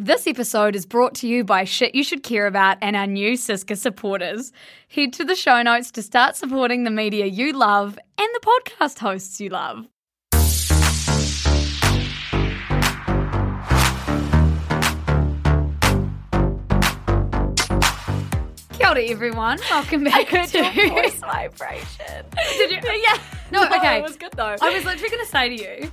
This episode is brought to you by Shit You Should Care About and our new SYSCA supporters. Head to the show notes to start supporting the media you love and the podcast hosts you love. Kia ora, everyone. Welcome back to voice vibration. Did you? Yeah. No, oh, okay. it was good though. I was literally going to say to you,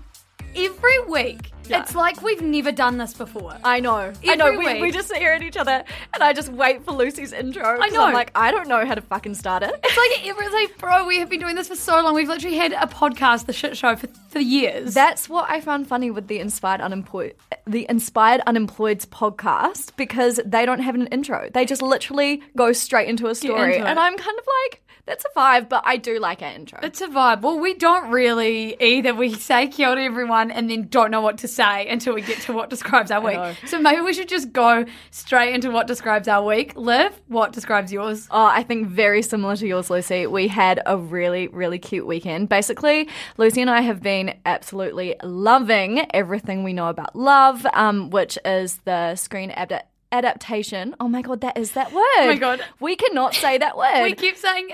every week, Yeah. it's like we've never done this before. I know. I know. Every We, we just stare at each other and I just wait for Lucy's intro. 'cause know. I'm like, I don't know how to fucking start it. It's like everyone's like, bro, we have been doing this for so long. We've literally had a podcast, the shit show, for, for years. That's what I found funny with the Inspired Unemployed, the Inspired Unemployed's podcast because they don't have an intro. They just literally go straight into a story, into and I'm kind of like, that's a vibe, but I do like our intro. it's a vibe. Well, we don't really either. We say kia everyone and then don't know what to say until we get to what describes our week. So maybe we should just go straight into what describes our week. Liv, what describes yours? Oh, I think very similar to yours, Lucy. We had a really, really cute weekend. Basically, Lucy and I have been absolutely loving everything we know about love, um, which is the screen ad- adaptation. Oh my god, that is that word. Oh my God. we cannot say that word. We keep saying,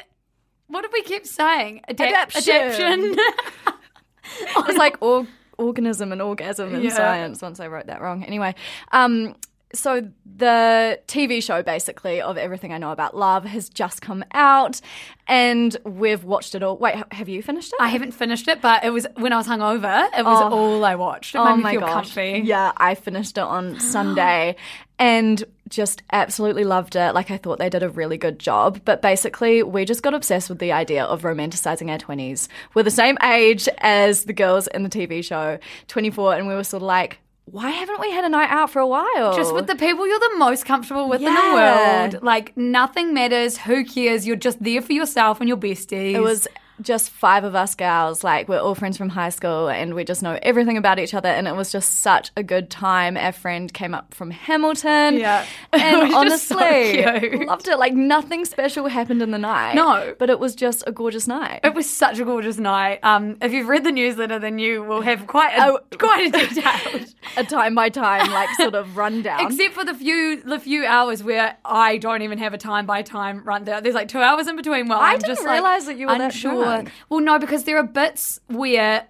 what did we keep saying? Adap- Adaption. Adaption. It's like or- organism and orgasm in Yeah. science. Once I wrote that wrong. Anyway, um, so the TV show basically of everything I know about love has just come out, and we've watched it all. Wait, have you finished it? I haven't finished it, but it was when I was hungover. It was Oh. all I watched. It oh my gosh. comfy. Yeah, I finished it on Sunday and just absolutely loved it. Like I thought they did a really good job. But basically, we just got obsessed with the idea of romanticizing our 20s. We're the same age as the girls in the TV show, 24, and we were sort of like, why haven't we had a night out for a while? Just with the people you're the most comfortable with in the world. Like nothing matters. Who cares? You're just there for yourself and your besties. It was just five of us gals, like we're all friends from high school and we just know everything about each other and it was just such a good time. Our friend came up from Hamilton. Yeah. And just so honestly, loved it. Like nothing special happened in the night. No. But it was just a gorgeous night. It was such a gorgeous night. Um, if you've read the newsletter, then you will have quite a, Oh. quite a detailed. a time by time, like sort of rundown. Except for the few the few hours where I don't even have a time by time rundown. There's like two hours in between. Well, I I'm didn't just like, realise that you were that Well, no, because there are bits where.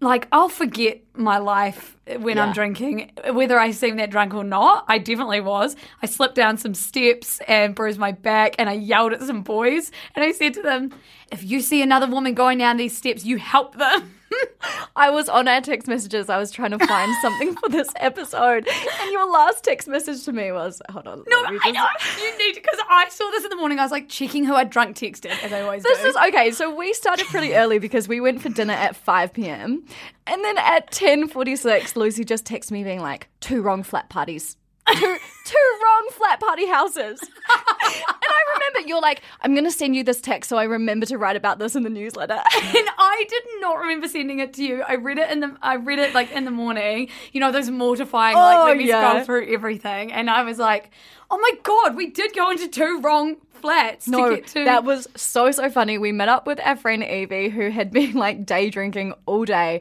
Like I'll forget my life when I'm drinking, whether I seem that drunk or not. I definitely was. I slipped down some steps and bruised my back, and I yelled at some boys. And I said to them, "If you see another woman going down these steps, you help them." I was on our text messages. I was trying to find something for this episode. And your last text message to me was, hold on. No, me I know. You need because I saw this in the morning. I was like checking who I'd drunk texted, as I always This do. This is okay. So we started pretty early because we went for dinner at 5 p.m. And then at 10:46, Lucy just texted me being like, two wrong flat parties. Two, two wrong flat party houses. and I remember you're like, I'm going to send you this text so I remember to write about this in the newsletter. and I did not remember sending it to you. I read it in the I read it like in the morning. You know those mortifying Oh, like let me yeah. scroll through everything, and I was like, oh my god, we did go into two wrong flats to No, get to. that was so so funny. We met up with our friend Evie, who had been like day drinking all day.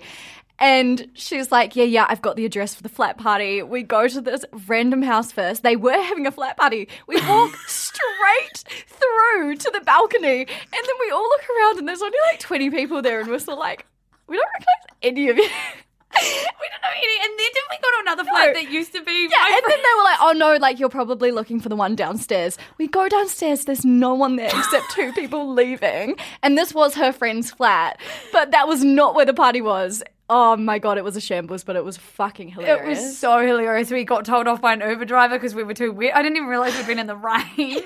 And she's like, Yeah, yeah, I've got the address for the flat party. We go to this random house first. They were having a flat party. We walk straight through to the balcony, and then we all look around, and there's only like 20 people there, and we're still like, We don't recognize any of you. we don't know any, and then didn't we go to another flat that used to be? Yeah, and then they were like, "Oh no, like you're probably looking for the one downstairs." We go downstairs. There's no one there except two people leaving, and this was her friend's flat, but that was not where the party was. Oh my god, it was a shambles, but it was fucking hilarious. It was so hilarious. We got told off by an Uber driver because we were too wet. I didn't even realize we'd been in the rain. it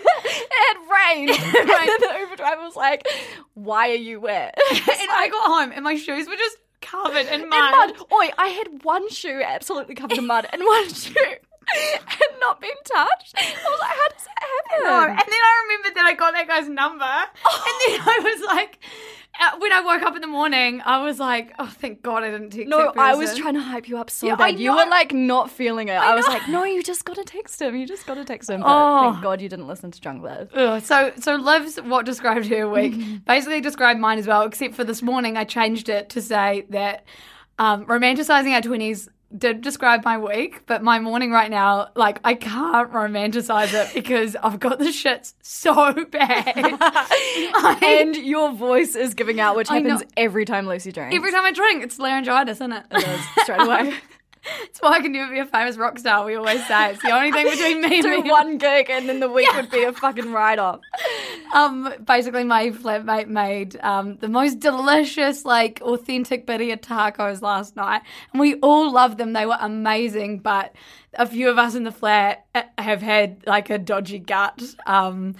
had rained. and then the Uber driver was like, "Why are you wet?" and I got home and my shoes were just covered in in mud. mud. Oi, I had one shoe absolutely covered in mud and one shoe had not been touched. I was like, how does that happen? No, and then I remembered that I got that guy's number, and then I was like, when I woke up in the morning, I was like, oh, thank God I didn't text. No, I was trying to hype you up so Yeah, bad. You were like not feeling it. I, was like, no, you just gotta text him. You just gotta text him. But Oh. thank God you didn't listen to Drunk Liv. Ugh, so so Liv's what described her week basically described mine as well, except for this morning I changed it to say that um, romanticizing our twenties did describe my week, but my morning right now, like I can't romanticize it because I've got the shits so bad. Like, And your voice is giving out, which happens every time Lucy drinks. every time I drink, it's laryngitis, isn't it? it is straight away. It's why I can never be a famous rock star. We always say it's the only thing between me and Do me. one gig and then the week would be a fucking write off. Um, basically, my flatmate made um, the most delicious, like authentic birria tacos last night, and we all loved them. They were amazing, but a few of us in the flat uh, have had like a dodgy gut. Um,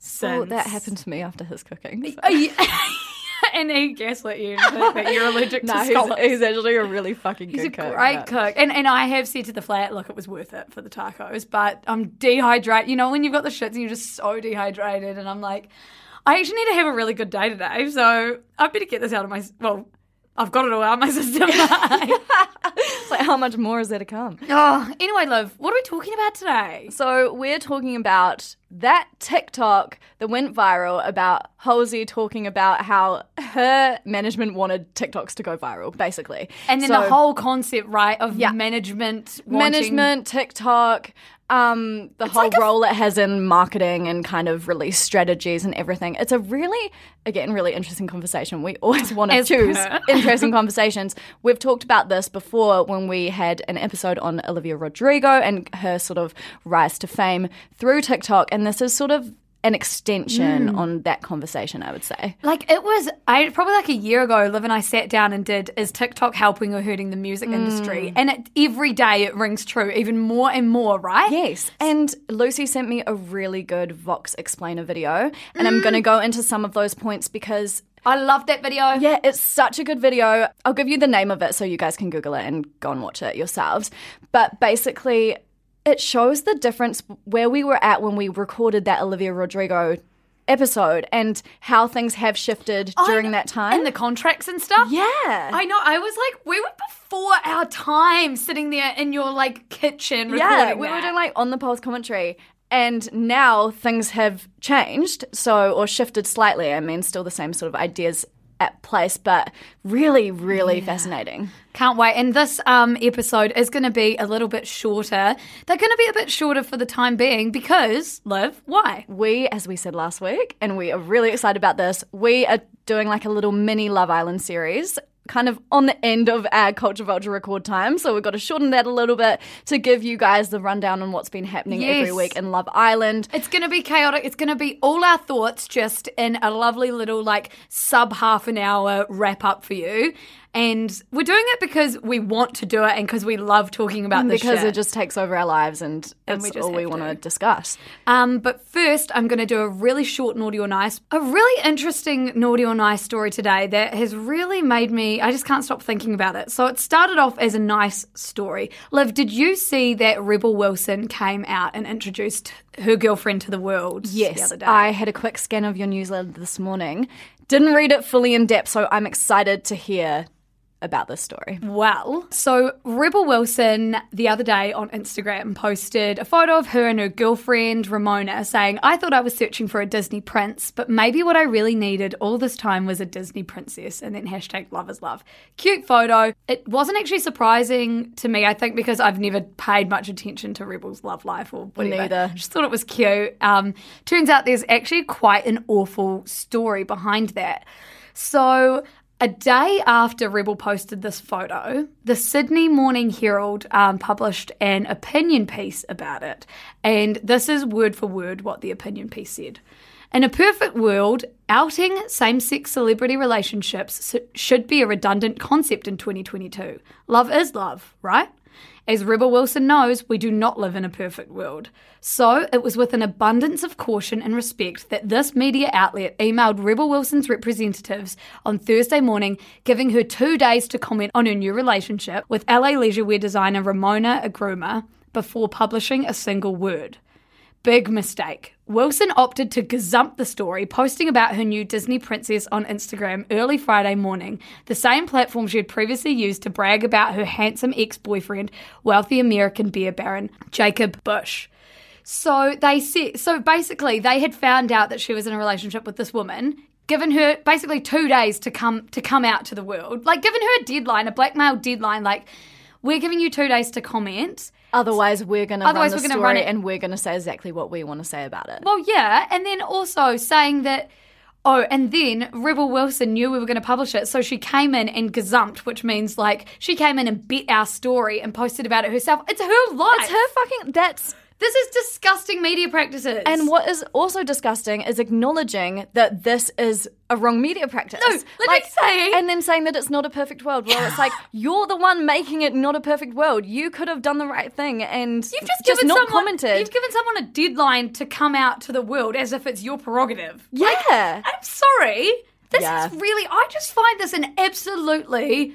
since. Oh, that happened to me after his cooking. so. And he gaslit you that you're allergic to he's, scallops. he's actually a really fucking He's good a cook. great yeah. cook. And and I have said to the flat, look, it was worth it for the tacos, but I'm dehydrated. You know, when you've got the shits and you're just so dehydrated, and I'm like, I actually need to have a really good day today. So I better get this out of my, well, I've got it all out of my system. It's like, how much more is there to come? oh, anyway, love, what are we talking about today? So we're talking about that TikTok that went viral about Halsey talking about how her management wanted TikToks to go viral, basically. And then So- the whole concept, right, of Yeah. management, wanting- management, TikTok, um, the whole like role it has in marketing and kind of release strategies and everything. It's a really, again, really interesting conversation. We always want to choose interesting conversations. We've talked about this before when we had an episode on Olivia Rodrigo and her sort of rise to fame through TikTok. And this is sort of an extension Mm. on that conversation, I would say. Like it was, I probably like a year ago. Liv and I sat down and did is TikTok helping or hurting the music Mm. industry? And it, every day it rings true, even more and more, right? Yes. And Lucy sent me a really good Vox explainer video. And I'm going to go into some of those points because I love that video. Yeah, it's such a good video. I'll give you the name of it so you guys can Google it and go and watch it yourselves. But basically, it shows the difference where we were at when we recorded that Olivia Rodrigo episode and how things have shifted during that time. and the contracts and stuff. yeah. I know. I was like, we were before our time, sitting there in your like kitchen. Recording yeah, we were doing like on the pulse commentary. And now things have changed, so or shifted slightly. I mean, still the same sort of ideas at place, but really, really fascinating. Can't wait. And this um, episode is going to be a little bit shorter. They're going to be a bit shorter for the time being because, Liv, why? we, as we said last week, and we are really excited about this, we are doing like a little mini Love Island series. Kind of on the end of our Culture Vulture record time. So we've got to shorten that a little bit to give you guys the rundown on what's been happening every week in Love Island. It's going to be chaotic. It's going to be all our thoughts just in a lovely little, like, sub half an hour wrap up for you. And we're doing it because we want to do it and because we love talking about this because shit. it just takes over our lives and, we all we want to discuss. Um, but first, I'm going to do a really short naughty or nice, a really interesting naughty or nice story today that has really made me. I just can't stop thinking about it. So it started off as a nice story. Liv, did you see that Rebel Wilson came out and introduced her girlfriend to the world? yes, the other day? I had a quick scan of your newsletter this morning. Didn't read it fully in depth, so I'm excited to hear about this story. Well, so Rebel Wilson the other day on Instagram posted a photo of her and her girlfriend Ramona saying, I thought I was searching for a Disney prince, but maybe what I really needed all this time was a Disney princess. And then hashtag love is love. Cute photo. It wasn't actually surprising to me, I think, because I've never paid much attention to Rebel's love life or whatever. Neither. Just thought it was cute. Um, turns out there's actually quite an awful story behind that. So, a day after Rebel posted this photo, the Sydney Morning Herald um, published an opinion piece about it. And this is word for word what the opinion piece said. In a perfect world, outing same sex celebrity relationships should be a redundant concept in 2022. Love is love, right? As Rebel Wilson knows, we do not live in a perfect world. So it was with an abundance of caution and respect that this media outlet emailed Rebel Wilson's representatives on Thursday morning, giving her two days to comment on her new relationship with LA leisure wear designer Ramona Agruma before publishing a single word. Big mistake. Wilson opted to gazump the story, posting about her new Disney princess on Instagram early Friday morning, the same platform she had previously used to brag about her handsome ex boyfriend, wealthy American beer baron Jacob Busch. So they said, so basically, they had found out that she was in a relationship with this woman, given her basically two days to come to come out to the world, like given her a deadline, a blackmail deadline, like we're giving you two days to comment. Otherwise, we're going to Otherwise, we're gonna story run it- and we're going to say exactly what we want to say about it. Well, yeah, and then also saying that. Oh, and then Rebel Wilson knew we were going to publish it, so she came in and gazumped, which means like she came in and bet our story and posted about it herself. It's her life. it's her fucking. That's. This is disgusting media practices. And what is also disgusting is acknowledging that this is a wrong media practice. No, let me say- and then saying that it's not a perfect world. Well, it's like you're the one making it not a perfect world. You could have done the right thing and You've just, given not someone, commented. You've given someone a deadline to come out to the world as if it's your prerogative. yeah. I'm sorry. This Yeah. is really. I just find this an absolutely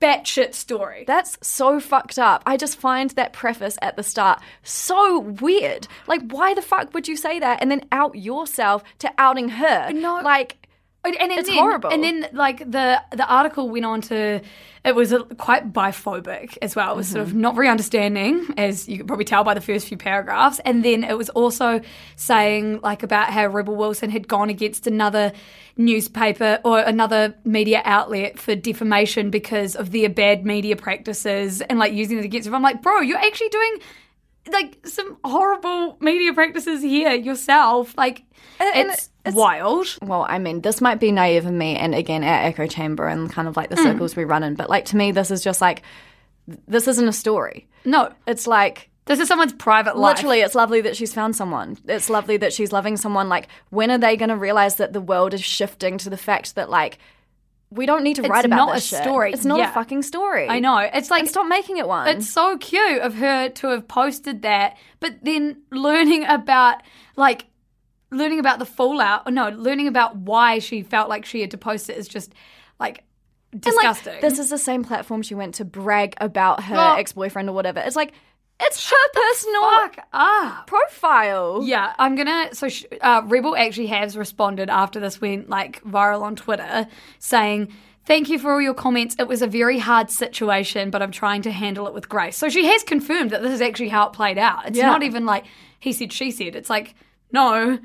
batshit story. That's so fucked up. I just find that preface at the start so weird. Like, why the fuck would you say that and then out yourself to outing her? No. Like, And, and It's then, horrible. And then, like the the article went on to, it was a, quite biphobic as well. It was sort of Mm-hmm. not very understanding, as you could probably tell by the first few paragraphs. And then it was also saying like about how Rebel Wilson had gone against another newspaper or another media outlet for defamation because of their bad media practices and like using it against them. I'm like, bro, you're actually doing like some horrible media practices here yourself. Like, and it's, it's- wild. well, I mean, this might be naive of me, and again, our echo chamber and kind of like the Mm. circles we run in, but like to me, this is just like, this isn't a story. No, It's like, This is someone's private life. Literally, it's lovely that she's found someone. It's lovely that she's loving someone. Like, when are they going to realize that the world is shifting to the fact that, like, we don't need to write about. It's not this a shit. story. It's not Yeah. a fucking story. I know. It's like And stop making it one. It's so cute of her to have posted that, but then learning about like learning about the fallout. Or no, learning about why she felt like she had to post it is just like And, like, disgusting. this is the same platform she went to brag about her ex boyfriend or whatever. It's like, it's her personal fuck up. profile. Yeah, I'm gonna. So sh- uh, Rebel actually has responded after this went like viral on Twitter, saying. Thank you for all your comments. It was a very hard situation, but I'm trying to handle it with grace. So she has confirmed that this is actually how it played out. It's Yeah. not even like he said, she said. It's like, no,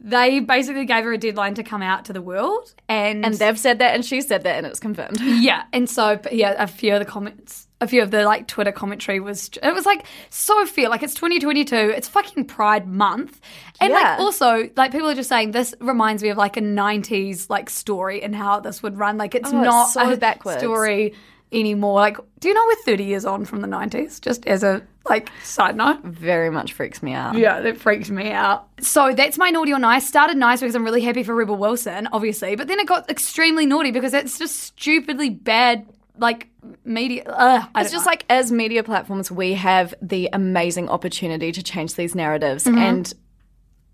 they basically gave her a deadline to come out to the world. And, And they've said that, and she said that, and it's confirmed. yeah, and so but yeah, a few of the comments, a few of the like Twitter commentary was it was like so fair. Like it's 2022, it's fucking Pride Month, and Yeah. like also like people are just saying this reminds me of like a 90s like story and how this would run. Like it's Oh, it's not so a backwards. story anymore. Like, do you know we're 30 years on from the 90s? Just as a like side note. Very much freaks me out. Yeah, that freaked me out. So that's my naughty or nice. Started nice because I'm really happy for Rebel Wilson, obviously, but then it got extremely naughty because it's just stupidly bad, like media. Uh, I It's don't just know. like as media platforms, we have the amazing opportunity to change these narratives, Mm-hmm. and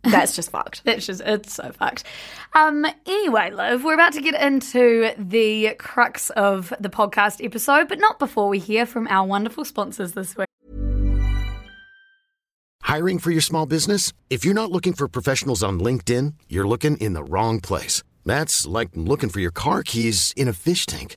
that's just fucked. That's just it's so fucked. Um. Anyway, Liv, we're about to get into the crux of the podcast episode, but not before we hear from our wonderful sponsors this week. Hiring for your small business? If you're not looking for professionals on LinkedIn, you're looking in the wrong place. That's like looking for your car keys in a fish tank.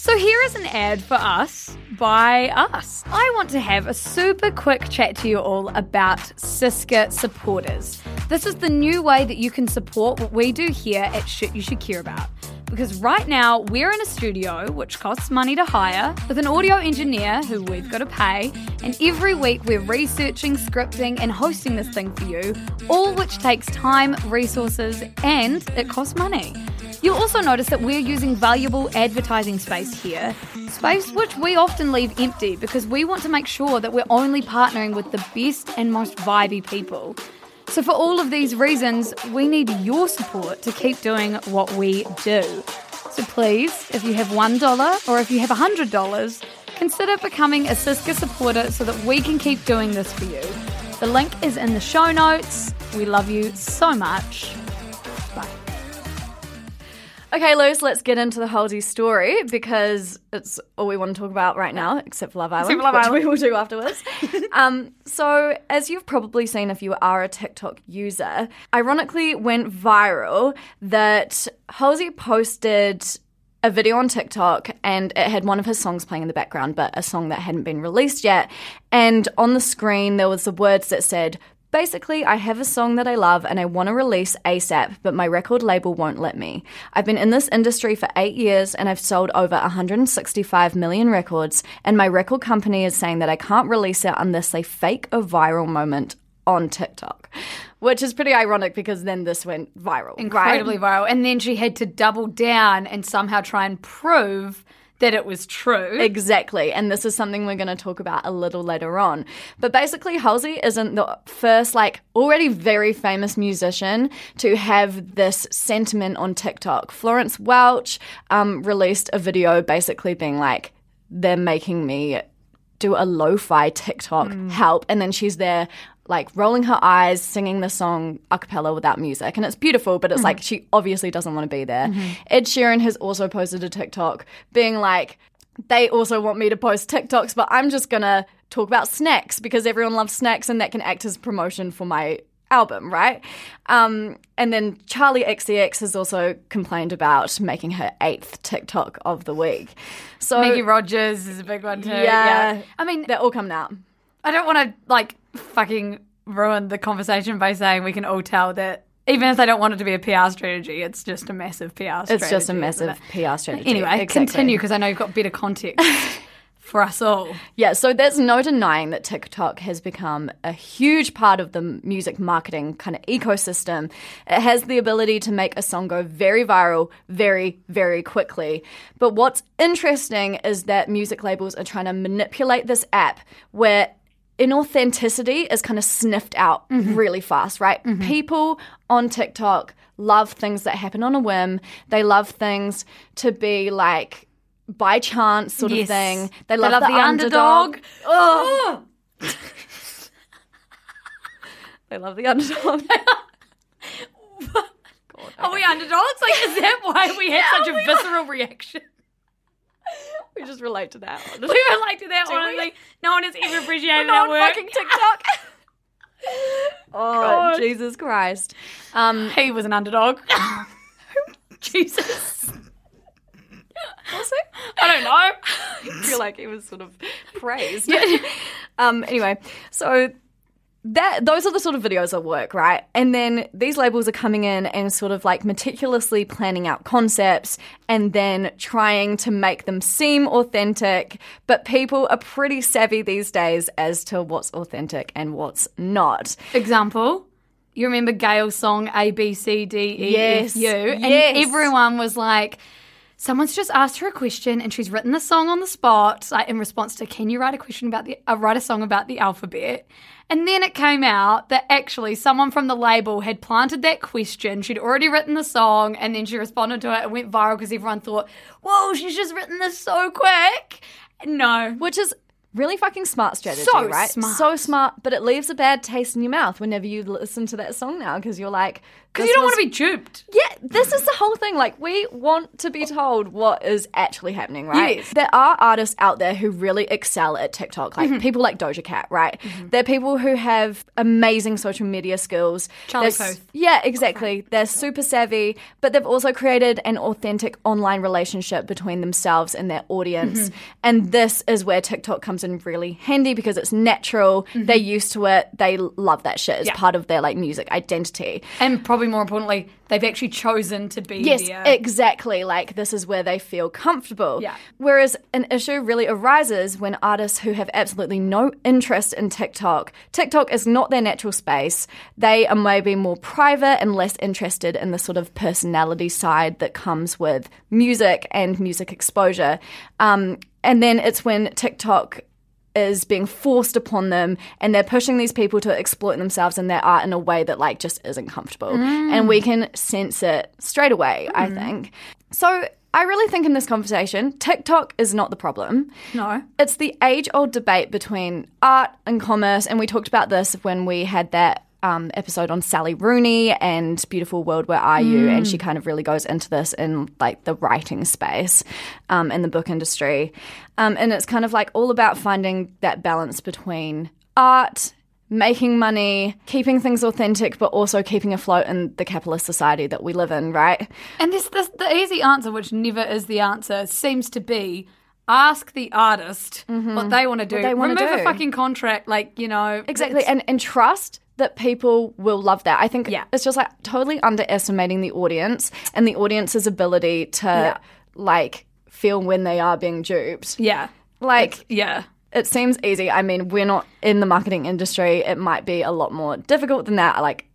So here is an ad for us by us. I want to have a super quick chat to you all about SYSCA supporters. This is the new way that you can support what we do here at Shit You Should Care About. Because right now we're in a studio which costs money to hire with an audio engineer who we've got to pay, and every week we're researching, scripting, and hosting this thing for you, all which takes time, resources, and it costs money. You'll also notice that we're using valuable advertising space here, space which we often leave empty because we want to make sure that we're only partnering with the best and most vibey people. So, for all of these reasons, we need your support to keep doing what we do. So, please, if you have $1 or if you have $100, consider becoming a SYSCA supporter so that we can keep doing this for you. The link is in the show notes. We love you so much. Okay, Luz, let's get into the Halsey story because it's all we want to talk about right now, except for Love Island, Except Love which Island. we will do afterwards. um, so, as you've probably seen if you are a TikTok user, ironically went viral that Halsey posted a video on TikTok and it had one of his songs playing in the background, but a song that hadn't been released yet. And on the screen, there was the words that said, Basically, I have a song that I love and I want to release ASAP, but my record label won't let me. I've been in this industry for eight years and I've sold over 165 million records, and my record company is saying that I can't release it unless they fake a viral moment on TikTok. Which is pretty ironic because then this went viral. Incredibly right? viral. And then she had to double down and somehow try and prove that it was true. Exactly. And this is something we're going to talk about a little later on. But basically, Halsey isn't the first, like, already very famous musician to have this sentiment on TikTok. Florence Welch um, released a video basically being like, they're making me do a lo fi TikTok help. And then she's there. Like rolling her eyes, singing the song a cappella without music. And it's beautiful, but it's like she obviously doesn't want to be there. Ed Sheeran has also posted a TikTok being like, they also want me to post TikToks, but I'm just gonna talk about snacks because everyone loves snacks and that can act as promotion for my album, right? Um, and then Charli XCX has also complained about making her eighth TikTok of the week. So Maggie Rogers is a big one too. yeah, I mean, they're all coming out. I don't want to like fucking ruin the conversation by saying we can all tell that even if they don't want it to be a PR strategy, it's just a massive PR strategy. It's just a massive? PR strategy. Anyway, Exactly. continue because I know you've got better context for us all. Yeah, so there's no denying that TikTok has become a huge part of the music marketing kind of ecosystem. It has the ability to make a song go very viral very, very quickly. But what's interesting is that music labels are trying to manipulate this app where inauthenticity is kind of sniffed out mm-hmm. really fast, right? Mm-hmm. People on TikTok love things that happen on a whim. They love things to be like by chance sort Yes. of thing. They They love, love the, the underdog. underdog. Oh. they love the underdog. Are we underdogs? Like, is that why we had such a visceral reaction? we just relate to that. One. We were like to that, Do we? No one has ever appreciated that work. fucking TikTok. oh God. Jesus Christ! Um, He was an underdog. Jesus. it? I don't know. I feel like he was sort of praised. Yeah. um, anyway, so that those are the sort of videos that work, right? And then these labels are coming in and sort of like meticulously planning out concepts and then trying to make them seem authentic. But people are pretty savvy these days as to what's authentic and what's not. Example. You remember Gayle's song A B C D E Yes. F U, and Yes. everyone was like, "Someone's just asked her a question, and she's written the song on the spot, like in response to, can you write a question about the, uh, write a song about the alphabet?" And then it came out that actually someone from the label had planted that question. She'd already written the song, and then she responded to it and went viral because everyone thought, "Whoa, she's just written this so quick." No, Which is really fucking smart strategy, So right? smart. So smart, but it leaves a bad taste in your mouth whenever you listen to that song now because you're like, because you don't was- want to be duped. Yeah, this is the whole thing. Like, we want to be told what is actually happening, right? Yes. There are artists out there who really excel at TikTok, like Mm-hmm. people like Doja Cat, right? They're people who have amazing social media skills. Charlie Puth. Yeah, exactly. They're super savvy, but they've also created an authentic online relationship between themselves and their audience. Mm-hmm. And this is where TikTok comes comes in really handy because it's natural. They're used to it. They love that shit. It's Yeah. part of their like music identity. And probably more importantly, they've actually chosen to be Yes, there. exactly. Like this is where they feel comfortable. Yeah. Whereas an issue really arises when artists who have absolutely no interest in TikTok, TikTok is not their natural space. They are maybe more private and less interested in the sort of personality side that comes with music and music exposure. Um, and then it's when TikTok is being forced upon them and they're pushing these people to exploit themselves and their art in a way that like just isn't comfortable. Mm. And we can sense it straight away i mm. think. So i really think in this conversation tiktok is not the problem. No. it's the age old debate between art and commerce and we talked about this when we had that um, episode on Sally Rooney and Beautiful World, Where Are You? And she kind of really goes into this in like the writing space um, in the book industry. Um, and it's kind of like all about finding that balance between art, making money, keeping things authentic, but also keeping afloat in the capitalist society that we live in, right? And this, this the easy answer, which never is the answer, seems to be ask the artist what they want to do. Mm-hmm. they wanna Remove do. a fucking contract, like you know. Exactly. And and trust that people will love that. I think Yeah. it's just like totally underestimating the audience and the audience's ability to like feel when they are being duped. yeah, Like yeah. it seems easy. I mean, we're not in the marketing industry. It might be a lot more difficult than that. Like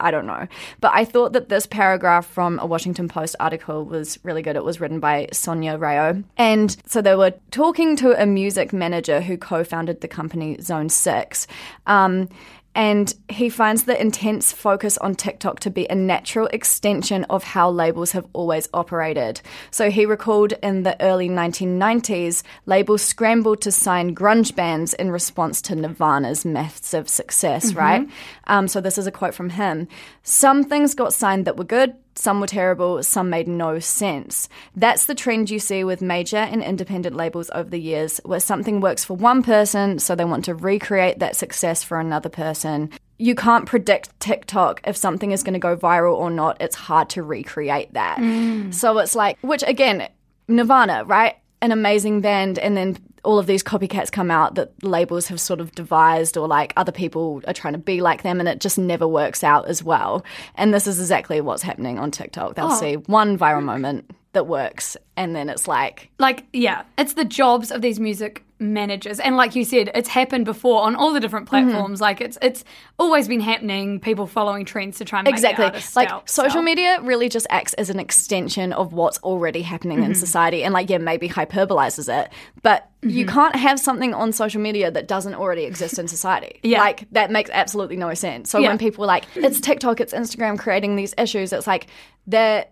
I don't know. But I thought that this paragraph from a Washington Post article was really good. It was written by Sonia Rao. And so they were talking to a music manager who co founded the company Zone 6. Um, and he finds the intense focus on TikTok to be a natural extension of how labels have always operated. So he recalled in the early 1990s, labels scrambled to sign grunge bands in response to Nirvana's massive success, right? Um, so this is a quote from him. Some things got signed that were good, some were terrible, some made no sense. That's the trend you see with major and independent labels over the years, where something works for one person, so they want to recreate that success for another person. You can't predict TikTok if something is going to go viral or not. It's hard to recreate that. Mm. So it's like, which again, Nirvana, right? An amazing band, and then all of these copycats come out that labels have sort of devised, or like other people are trying to be like them, and it just never works out as well. And this is exactly what's happening on TikTok. They'll oh. see one viral moment that works, and then it's like, like yeah it's the jobs of these music managers and like you said it's happened before on all the different Mm-hmm. platforms like it's it's always been happening people following trends to try and make exactly like social sell. media really just acts as an extension of what's already happening in society and like yeah maybe hyperbolizes it but you can't have something on social media that doesn't already exist in society Yeah. like that makes absolutely no sense so Yeah. when people are like it's tiktok it's instagram creating these issues it's like they're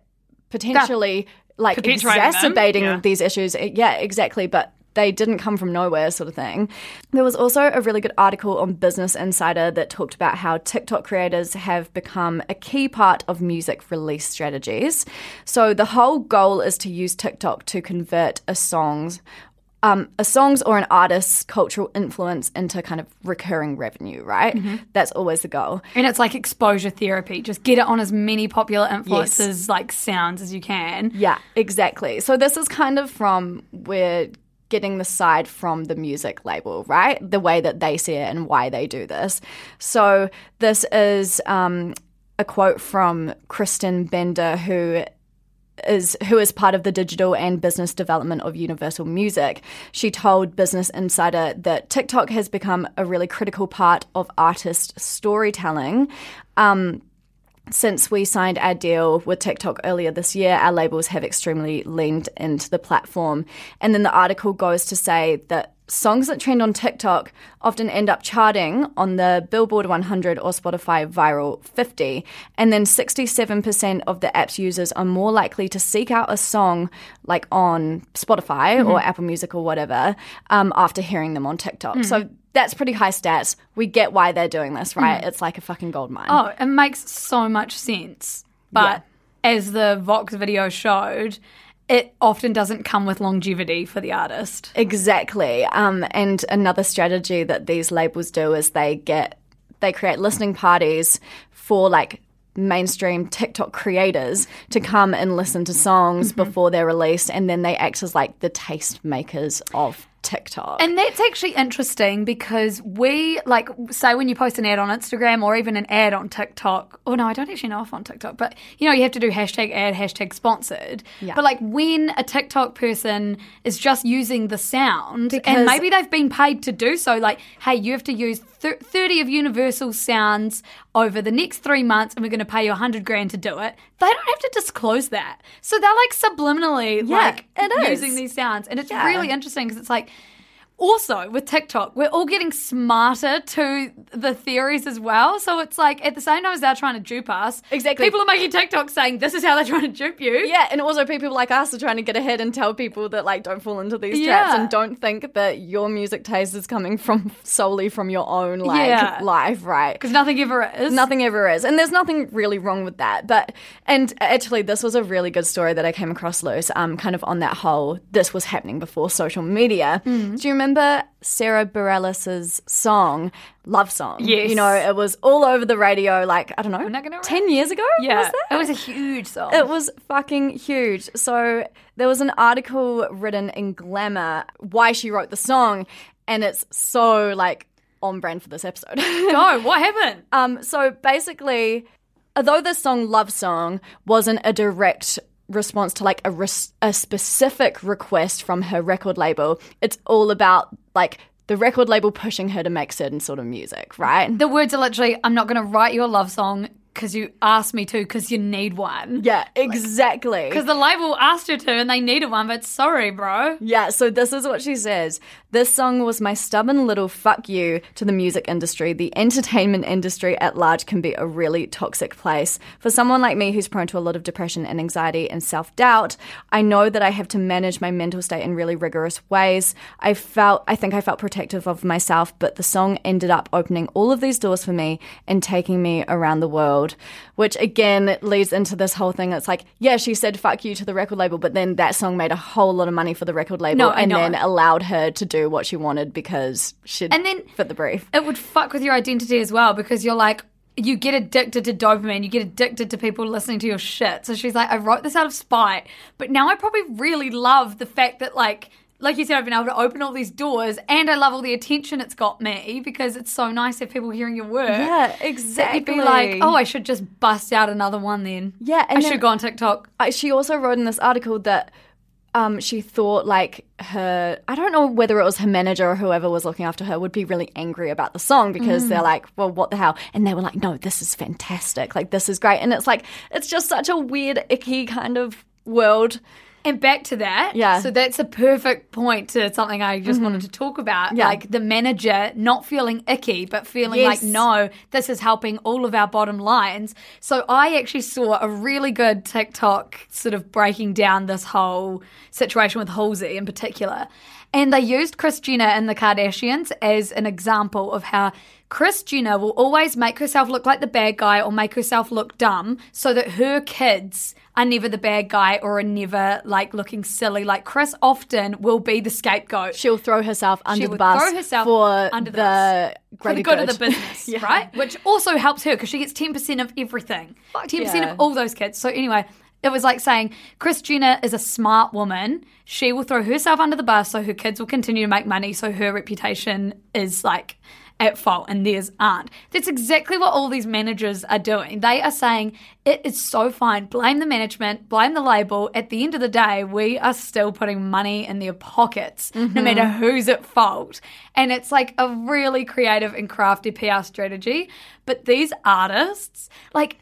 potentially like exacerbating yeah. these issues yeah exactly but they didn't come from nowhere, sort of thing. There was also a really good article on Business Insider that talked about how TikTok creators have become a key part of music release strategies. So the whole goal is to use TikTok to convert a song's um, a song's or an artist's cultural influence into kind of recurring revenue, right? That's always the goal. and it's like exposure therapy just get it on as many popular influences like sounds as you can Yeah, exactly. So this is kind of from where getting the side from the music label, right? The way that they see it and why they do this. So this is um, a quote from Kristen Bender, who is who is part of the digital and business development of Universal Music. She told Business Insider that TikTok has become a really critical part of artist storytelling. Um, since we signed our deal with TikTok earlier this year, our labels have extremely leaned into the platform. And then the article goes to say that songs that trend on TikTok often end up charting on the Billboard 100 or Spotify Viral 50. And then 67% of the app's users are more likely to seek out a song like on Spotify or Apple Music or whatever um, after hearing them on TikTok. So that's pretty high stats. We get why they're doing this, right? It's like a fucking gold mine. oh it makes so much sense but as the vox video showed it often doesn't come with longevity for the artist Exactly. Um, and another strategy that these labels do is they get they create listening parties for like mainstream TikTok creators to come and listen to songs before they're released, and then they act as like the taste makers of TikTok. And that's actually interesting because we, like, say when you post an ad on Instagram or even an ad on TikTok, oh no, I don't actually know if on TikTok, but you know, you have to do hashtag ad, hashtag sponsored. Yeah. But like when a TikTok person is just using the sound Because- and maybe they've been paid to do so, like, hey, you have to use thir- 30 of Universal sounds over the next three months and we're going to pay you a 100 grand to do it, they don't have to disclose that. So they're like subliminally Yeah, like using these sounds. And it's Yeah. really interesting because it's like, also with TikTok, we're all getting smarter to the theories as well. So it's like at the same time as they're trying to dupe us, Exactly. people are making TikToks saying this is how they're trying to dupe you. Yeah, and also people like us are trying to get ahead and tell people that like don't fall into these traps and don't think that your music taste is coming from solely from your own like Yeah. life, right? Because nothing ever is. Nothing ever is. And there's nothing really wrong with that. But, and actually, this was a really good story that I came across, Luce, um, kind of on that whole, this was happening before social media. Mm. Do you remember Sara Bareilles' song, Love Song? Yes. You know, it was all over the radio, like, I don't know, not gonna 10 years ago? Yeah, Was that? it was a huge song. It was fucking huge. So there was an article written in Glamour why she wrote the song, and it's so like on brand for this episode. Go. What happened? um, so basically, although this song "Love Song" wasn't a direct response to like a, res- a specific request from her record label, it's all about like the record label pushing her to make certain sort of music, right? The words are literally, "I'm not going to write you a love song because you asked me to because you need one." Yeah, exactly. Because the label asked her to and they needed one, but sorry, bro. Yeah, so this is what she says. This song was my stubborn little fuck you to the music industry. The entertainment industry at large can be a really toxic place. For someone like me who's prone to a lot of depression and anxiety and self doubt, I know that I have to manage my mental state in really rigorous ways. I felt, I think I felt protective of myself, but the song ended up opening all of these doors for me and taking me around the world, which again leads into this whole thing. It's like, yeah, she said fuck you to the record label, but then that song made a whole lot of money for the record label No, and then allowed her to do what she wanted because she And then- fit the brief. it would fuck with your identity as well because you're like you get addicted to dopamine you get addicted to people listening to your shit so she's like i wrote this out of spite but now i probably really love the fact that like like you said i've been able to open all these doors and i love all the attention it's got me because it's so nice if have people hearing your work Yeah, exactly. you'd be like oh i should just bust out another one then Yeah, i should go on tiktok I, she also wrote in this article that um, she thought like her I don't know whether it was her manager or whoever was looking after her would be really angry about the song because they're like, well, what the hell? And they were like, no, this is fantastic. Like this is great. And it's like it's just such a weird, icky kind of world. And back to that. Yeah. Mm-hmm. So that's a perfect point to something I just wanted to talk about. Yeah. Like the manager not feeling icky, but feeling Yes. like, no, this is helping all of our bottom lines. So I actually saw a really good TikTok sort of breaking down this whole situation with Halsey in particular. And they used Kris Jenner and the Kardashians as an example of how Kris Jenner will always make herself look like the bad guy or make herself look dumb so that her kids are never the bad guy or are never like looking silly. Like Kris often will be the scapegoat. She'll throw herself under She the bus throw herself for under the the, for the good, of the business, Yeah. right? Which also helps her because she gets 10% of everything. 10% yeah. of all those kids. So anyway, it was like saying Kris Jenner is a smart woman. She will throw herself under the bus so her kids will continue to make money so her reputation is like at fault and theirs aren't. That's exactly what all these managers are doing. They are saying it is so fine. Blame the management, blame the label. At the end of the day, we are still putting money in their pockets, no mm-hmm. matter who's at fault. And it's like a really creative and crafty PR strategy. But these artists, like,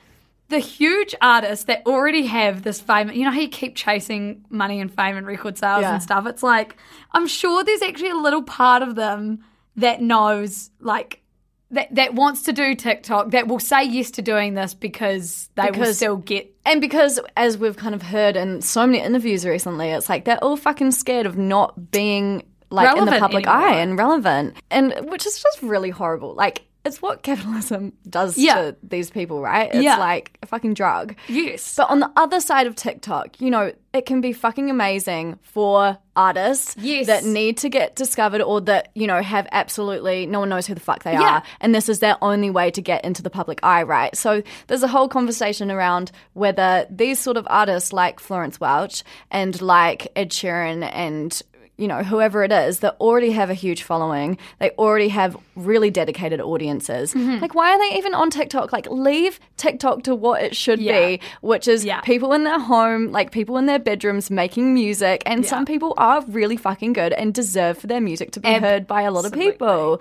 the huge artists that already have this fame, you know how you keep chasing money and fame and record sales Yeah. and stuff? It's like, I'm sure there's actually a little part of them that knows, like, that, that wants to do TikTok, that will say yes to doing this because they will still get. And because, as we've kind of heard in so many interviews recently, it's like they're all fucking scared of not being like in the public anymore. eye and relevant, and which is just really horrible. Like it's what capitalism does Yeah. to these people, right? It's Yeah. like a fucking drug. Yes. But on the other side of TikTok, you know, it can be fucking amazing for artists Yes. that need to get discovered or that, you know, have absolutely no one knows who the fuck they Yeah. are. And this is their only way to get into the public eye, right? So there's a whole conversation around whether these sort of artists like Florence Welch and like Ed Sheeran and you know, whoever it is that already have a huge following, they already have really dedicated audiences. Mm-hmm. Like, why are they even on TikTok? Like, leave TikTok to what it should Yeah. be, which is Yeah. people in their home, like people in their bedrooms making music. And some people are really fucking good and deserve for their music to be heard by a lot of people.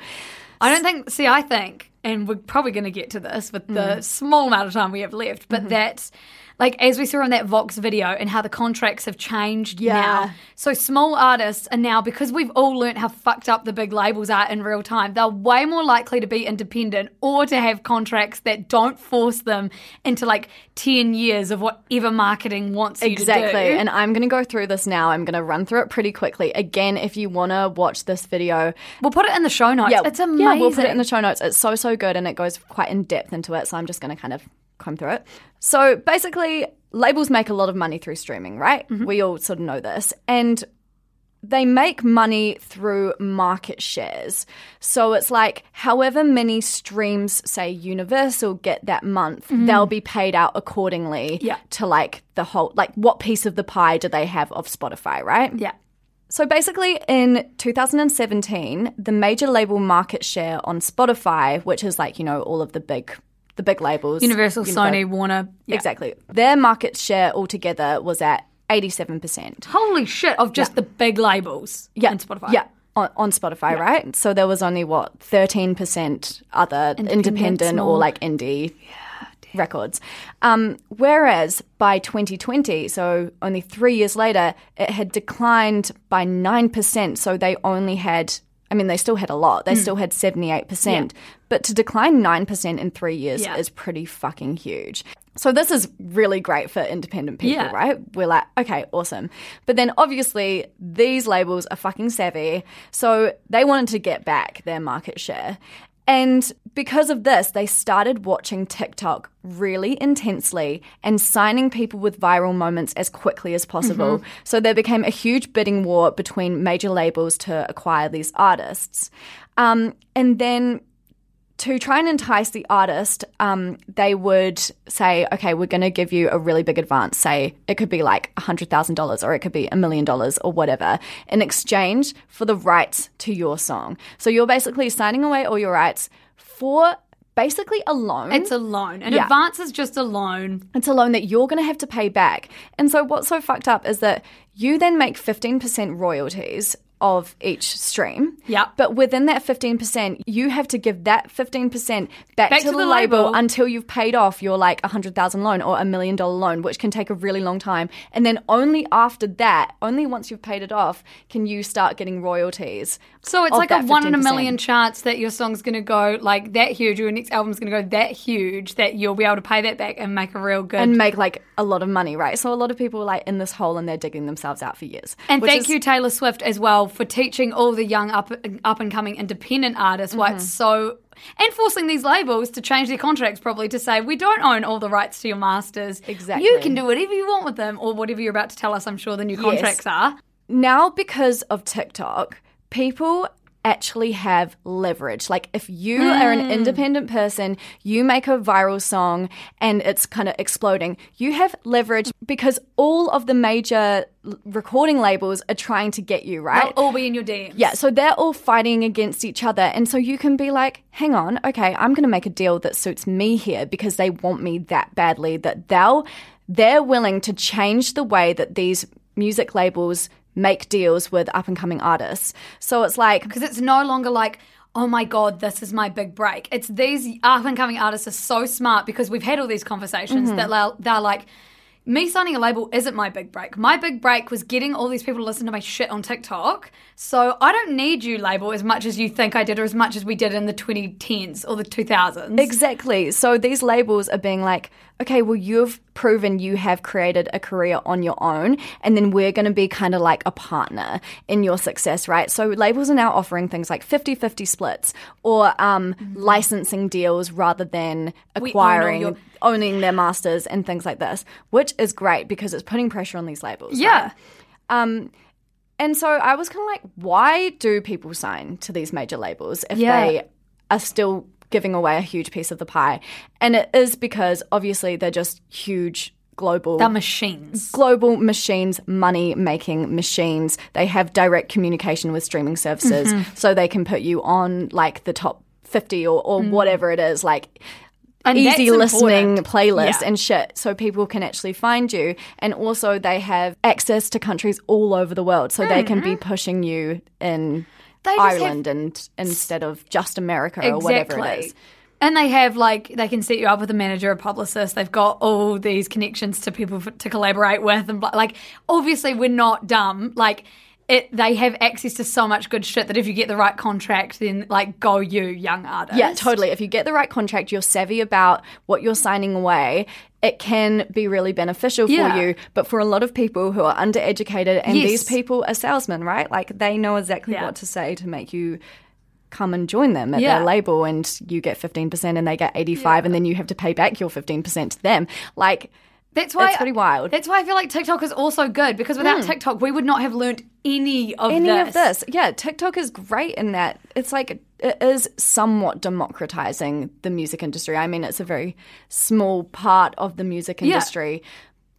I don't think. See, I think, and we're probably going to get to this with the Mm. small amount of time we have left, but Mm-hmm. that, like, as we saw in that Vox video and how the contracts have changed Yeah. now. So small artists are now because we've all learnt how fucked up the big labels are in real time. They're way more likely to be independent or to have contracts that don't force them into like ten years of whatever marketing wants you to do. Exactly. And I'm going to go through this now. I'm going to run through it pretty quickly. Again, if you want to watch this video, we'll put it in the show notes. Yeah, it's amazing. Yeah, we'll put it in the show notes. It's so, so good and it goes quite in depth into it. So I'm just going to kind of comb through it. So basically, labels make a lot of money through streaming, right? Mm-hmm. We all sort of know this. And they make money through market shares. So it's like however many streams, say Universal, get that month, they'll be paid out accordingly Mm-hmm. Yeah. to like the whole, like what piece of the pie do they have of Spotify, right? yeah. So basically, in 2017, the major label market share on Spotify, which is like you know all of the big, the big labels, Universal, Univer- Sony, Warner. Yeah. exactly, their market share altogether was at 87 percent. Holy shit! Of just the big labels. Yeah, in Spotify. Yeah. On, on Spotify, right? So there was only what thirteen percent other independent, small. or like indie records. Um, whereas by 2020, so only three years later, it had declined by nine percent. So they only had. I mean, they still had a lot. They hmm. still had 78%. But to decline 9% in three years Yeah. is pretty fucking huge. So this is really great for independent people, Yeah. right? We're like, okay, awesome. But then obviously these labels are fucking savvy. So they wanted to get back their market share. And because of this, they started watching TikTok really intensely and signing people with viral moments as quickly as possible. So there became a huge bidding war between major labels to acquire these artists. Um, and then to try and entice the artist, um, they would say, okay, we're going to give you a really big advance. Say it could be like $100,000 or it could be a million dollars or whatever in exchange for the rights to your song. So you're basically signing away all your rights for basically a loan. It's a loan. An Yeah. advance is just a loan. It's a loan that you're going to have to pay back. And so what's so fucked up is that you then make 15% royalties of each stream. Yep. But within that 15%, you have to give that 15% back, Back to, to the, label, label. until you've paid off your like 100,000 loan or a million dollar loan, which can take a really long time. And then only after that, only once you've paid it off, can you start getting royalties. So it's like a that one in a million chance that your song's going to go like that huge, or your next album's going to go that huge that you'll be able to pay that back and make a real good. And make like a lot of money, right? So a lot of people are like in this hole and they're digging themselves out for years. And thank is- you, Taylor Swift, as well, for teaching all the young up up and coming independent artists why Mm-hmm. it's so and forcing these labels to change their contracts probably to say we don't own all the rights to your masters. Exactly. You can do whatever you want with them or whatever you're about to tell us. I'm sure the new contracts are. now because of TikTok, people actually have leverage. Like if you are Hmm. an independent person, you make a viral song and it's kind of exploding. You have leverage because all of the major recording labels are trying to get you, right? They'll all be in your DMs. Yeah, so they're all fighting against each other. And so you can be like, hang on, okay, I'm going to make a deal that suits me here because they want me that badly that they'll, they're willing to change the way that these music labels make deals with up and coming artists. So it's like, because it's no longer like oh my god this is my big break. It's these up and coming artists are so smart because we've had all these conversations mm-hmm. that they're, they're like me signing a label isn't my big break. My big break was getting all these people to listen to my shit on tiktok. So i don't need you label as much as you think i did or as much as we did in the 2010s or the 2000s Exactly. So these labels are being like, okay, well, you've proven you have created a career on your own, and then we're going to be kind of like a partner in your success, right? So labels are now offering things like 50 50 splits or um, licensing deals rather than Mm-hmm. Own acquiring. your- Owning their masters and things like this, which is great because it's putting pressure on these labels. right? yeah Um, and so I was kind of like, why do people sign to these major labels if Yeah. they are still giving away a huge piece of the pie? And it is because obviously they're just huge global The machines. global machines, money making machines. They have direct communication with streaming services, Mm-hmm. so they can put you on like the top 50 or, or whatever it is, like Mm. And easy listening important. playlist Yeah. and shit, so people can actually find you. And also, they have access to countries all over the world, so they can be pushing you in They just have- Ireland and instead of just America or whatever it is. And they have like they can set you up with a manager, a publicist. They've got all these connections to people f- to collaborate with, and like obviously we're not dumb. Like it, they have access to so much good shit that if you get the right contract, then like go you, young artist. Yeah, totally. If you get the right contract, you're savvy about what you're signing away. It can be really beneficial for you. But for a lot of people who are undereducated, and Yes. these people are salesmen, right? Like they know exactly Yeah. what to say to make you come and join them at Yeah. their label, and you get 15% and they get 85 and then you have to pay back your 15% to them. Like, That's why It's pretty wild. That's why I feel like TikTok is also good because without hmm. TikTok, we would not have learned any of any this. of this. Yeah, TikTok is great in that it's like it is somewhat democratizing the music industry. I mean, it's a very small part of the music Yeah. industry,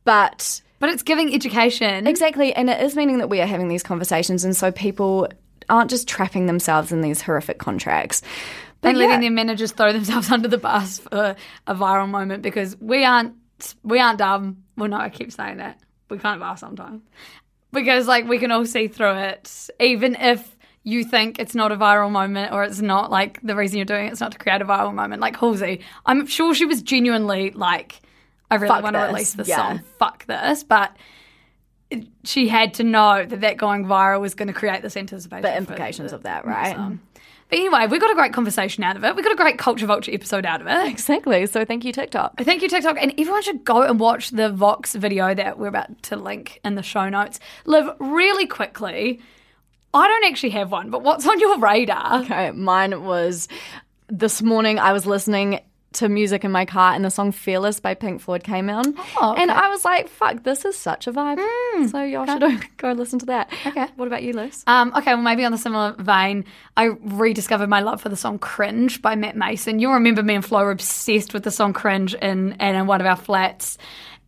but But it's giving education. exactly, and it is meaning that we are having these conversations, and so people aren't just trapping themselves in these horrific contracts. But and yeah, letting their managers throw themselves under the bus for a viral moment because we aren't we aren't dumb. Well, no, I keep saying that. We kind of are sometimes because like we can all see through it, even if you think it's not a viral moment or it's not like the reason you're doing it's not to create a viral moment. Like Halsey, I'm sure she was genuinely like, I really Fuck want to this. release this Yeah. song. Fuck this, but. it- She had to know that that going viral was going to create this anticipation. the implications the- of that, right? But anyway, we got a great conversation out of it. We got a great Culture Vulture episode out of it. Exactly. So thank you, TikTok. Thank you, TikTok. And everyone should go and watch the Vox video that we're about to link in the show notes. Liv, really quickly, I don't actually have one, but what's on your radar? Okay, mine was this morning. I was listening to music in my car, and the song "Fearless" by Pink Floyd came on, Oh, okay. and I was like, "Fuck, this is such a vibe." so y'all should go listen to that. Okay. What about you, Luce? Um, okay, well, maybe on the similar vein, I rediscovered my love for the song Cringe by Matt Maeson. You'll remember me and Flo were obsessed with the song Cringe in, and in one of our flats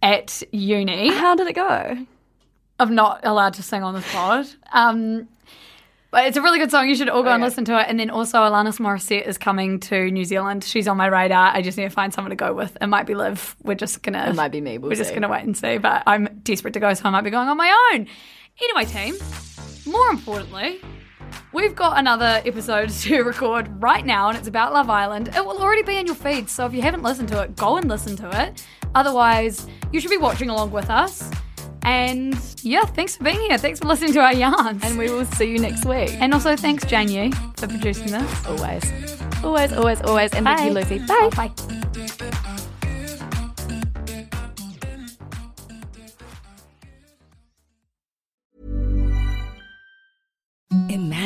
at uni. How did it go? I'm not allowed to sing on the pod. Um, but it's a really good song. You should all go and listen to it. And then also, Alanis Morissette is coming to New Zealand. She's on my radar. I just need to find someone to go with. It might be Liv. We're just gonna. It might be me, we'll we're just gonna wait and see. But I'm desperate to go, so I might be going on my own. Anyway, team. More importantly, we've got another episode to record right now, and it's about Love Island. It will already be in your feed, so if you haven't listened to it, go and listen to it. Otherwise, you should be watching along with us. And yeah, thanks for being here. Thanks for listening to our yarns. And we will see you next week. And also thanks, Jane Yu, for producing this. always, always, always, always. And thank you, Lucy. Bye. Bye.